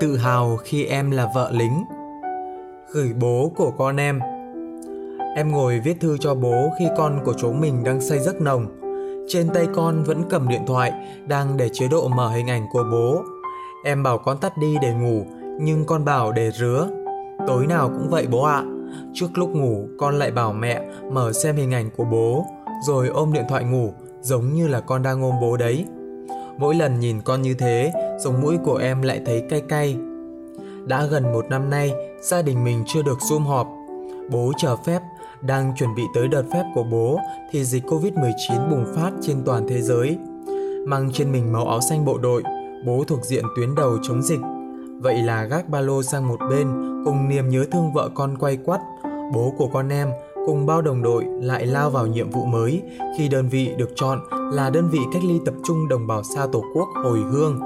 Tự hào khi em là vợ lính, Gửi bố của con em. Em ngồi viết thư cho bố khi con của chúng mình đang say giấc nồng. Trên tay con vẫn cầm điện thoại Đang để chế độ mở hình ảnh của bố. Em bảo con tắt đi để ngủ, Nhưng con bảo để rứa. Tối nào cũng vậy bố ạ. Trước lúc ngủ, con lại bảo mẹ mở xem hình ảnh của bố, Rồi ôm điện thoại ngủ, giống như là con đang ôm bố đấy. Mỗi lần nhìn con như thế, sống mũi của em lại thấy cay cay. Đã gần một năm nay, gia đình mình chưa được zoom họp. Bố chờ phép, đang chuẩn bị tới đợt phép của bố thì dịch Covid-19 bùng phát trên toàn thế giới. Mang trên mình màu áo xanh bộ đội, bố thuộc diện tuyến đầu chống dịch. Vậy là gác ba lô sang một bên, cùng niềm nhớ thương vợ con quay quắt, bố của con em cùng bao đồng đội lại lao vào nhiệm vụ mới khi đơn vị được chọn là đơn vị cách ly tập trung đồng bào xa Tổ quốc hồi hương.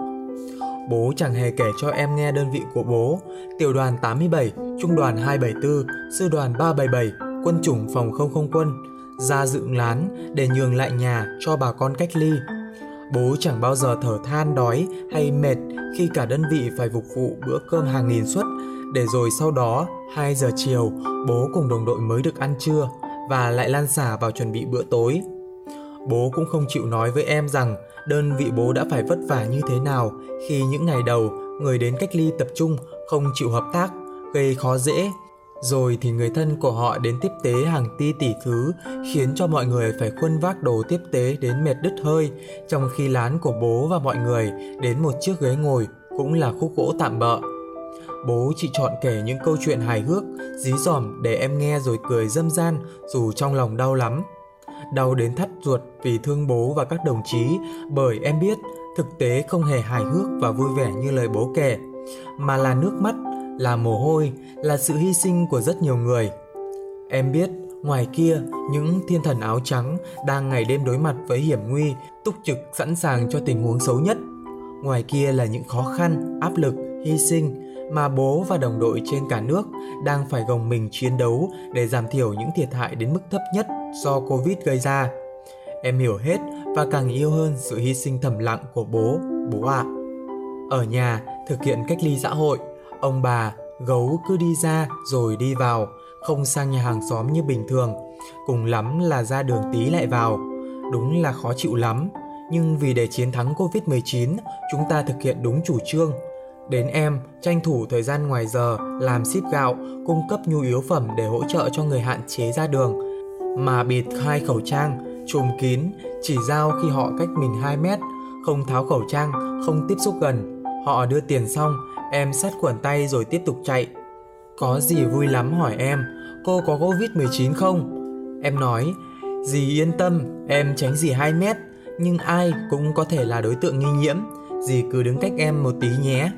Bố chẳng hề kể cho em nghe đơn vị của bố, tiểu đoàn 87, trung đoàn 274, sư đoàn 377, quân chủng phòng không không quân, ra dựng lán để nhường lại nhà cho bà con cách ly. Bố chẳng bao giờ thở than đói hay mệt khi cả đơn vị phải phục vụ bữa cơm hàng nghìn suất để rồi sau đó 2 giờ chiều bố cùng đồng đội mới được ăn trưa và lại lan xả vào chuẩn bị bữa tối. Bố cũng không chịu nói với em rằng đơn vị bố đã phải vất vả như thế nào khi những ngày đầu người đến cách ly tập trung không chịu hợp tác, gây khó dễ. Rồi thì người thân của họ đến tiếp tế hàng ti tỷ thứ khiến cho mọi người phải khuân vác đồ tiếp tế đến mệt đứt hơi trong khi lán của bố và mọi người đến một chiếc ghế ngồi cũng là khúc gỗ tạm bợ. Bố chỉ chọn kể những câu chuyện hài hước, dí dỏm để em nghe rồi cười dâm gian dù trong lòng đau lắm. Đau đến thắt ruột vì thương bố và các đồng chí bởi em biết thực tế không hề hài hước và vui vẻ như lời bố kể, mà là nước mắt, là mồ hôi, là sự hy sinh của rất nhiều người. Em biết ngoài kia những thiên thần áo trắng đang ngày đêm đối mặt với hiểm nguy, túc trực sẵn sàng cho tình huống xấu nhất. Ngoài kia là những khó khăn, áp lực, hy sinh mà bố và đồng đội trên cả nước đang phải gồng mình chiến đấu để giảm thiểu những thiệt hại đến mức thấp nhất do Covid gây ra. Em hiểu hết và càng yêu hơn sự hy sinh thầm lặng của bố, bố ạ. À. Ở nhà thực hiện cách ly xã hội, ông bà, gấu cứ đi ra rồi đi vào, không sang nhà hàng xóm như bình thường, cùng lắm là ra đường tí lại vào. Đúng là khó chịu lắm, nhưng vì để chiến thắng Covid-19, chúng ta thực hiện đúng chủ trương, Đến em tranh thủ thời gian ngoài giờ làm ship gạo, cung cấp nhu yếu phẩm để hỗ trợ cho người hạn chế ra đường. Mà bịt hai khẩu trang, trùm kín, chỉ giao khi họ cách mình 2 mét, không tháo khẩu trang, không tiếp xúc gần. Họ đưa tiền xong, em sát khuẩn tay rồi tiếp tục chạy. Có gì vui lắm hỏi em, cô có Covid-19 không? Em nói, dì yên tâm, em tránh dì 2 mét, nhưng ai cũng có thể là đối tượng nghi nhiễm, dì cứ đứng cách em một tí nhé.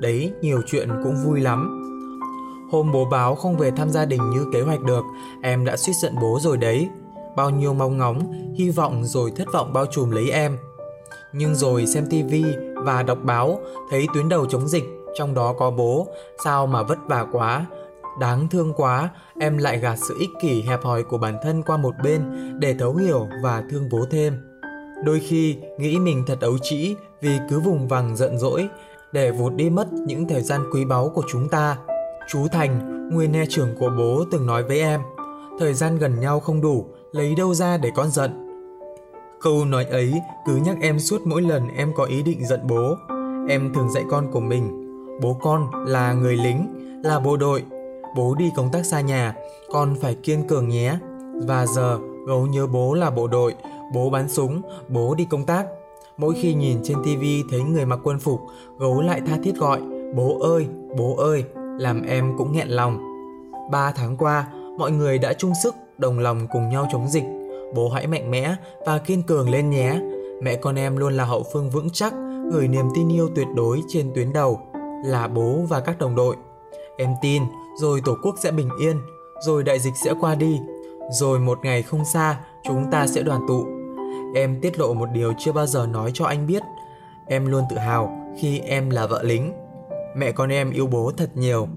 Đấy, nhiều chuyện cũng vui lắm. Hôm bố báo không về thăm gia đình như kế hoạch được, em đã suýt giận bố rồi đấy. Bao nhiêu mong ngóng, hy vọng rồi thất vọng bao trùm lấy em. Nhưng rồi xem tivi và đọc báo, thấy tuyến đầu chống dịch, trong đó có bố, sao mà vất vả quá, đáng thương quá, em lại gạt sự ích kỷ hẹp hòi của bản thân qua một bên để thấu hiểu và thương bố thêm. Đôi khi nghĩ mình thật ấu trĩ vì cứ vùng vằng giận dỗi, để vụt đi mất những thời gian quý báu của chúng ta. Chú Thành, nguyên nghe trưởng của bố từng nói với em, thời gian gần nhau không đủ, lấy đâu ra để con giận. Câu nói ấy cứ nhắc em suốt mỗi lần em có ý định giận bố. Em thường dạy con của mình, bố con là người lính, là bộ đội. Bố đi công tác xa nhà, con phải kiên cường nhé. Và giờ, gấu nhớ bố là bộ đội, bố bắn súng, bố đi công tác Mỗi khi nhìn trên tivi thấy người mặc quân phục, gấu lại tha thiết gọi, bố ơi, bố ơi, làm em cũng nghẹn lòng. Ba tháng qua, mọi người đã chung sức, đồng lòng cùng nhau chống dịch. Bố hãy mạnh mẽ và kiên cường lên nhé. Mẹ con em luôn là hậu phương vững chắc, gửi niềm tin yêu tuyệt đối trên tuyến đầu, là bố và các đồng đội. Em tin, rồi Tổ quốc sẽ bình yên, rồi đại dịch sẽ qua đi, rồi một ngày không xa, chúng ta sẽ đoàn tụ Em tiết lộ một điều chưa bao giờ nói cho anh biết. Em luôn tự hào khi em là vợ lính. Mẹ con em yêu bố thật nhiều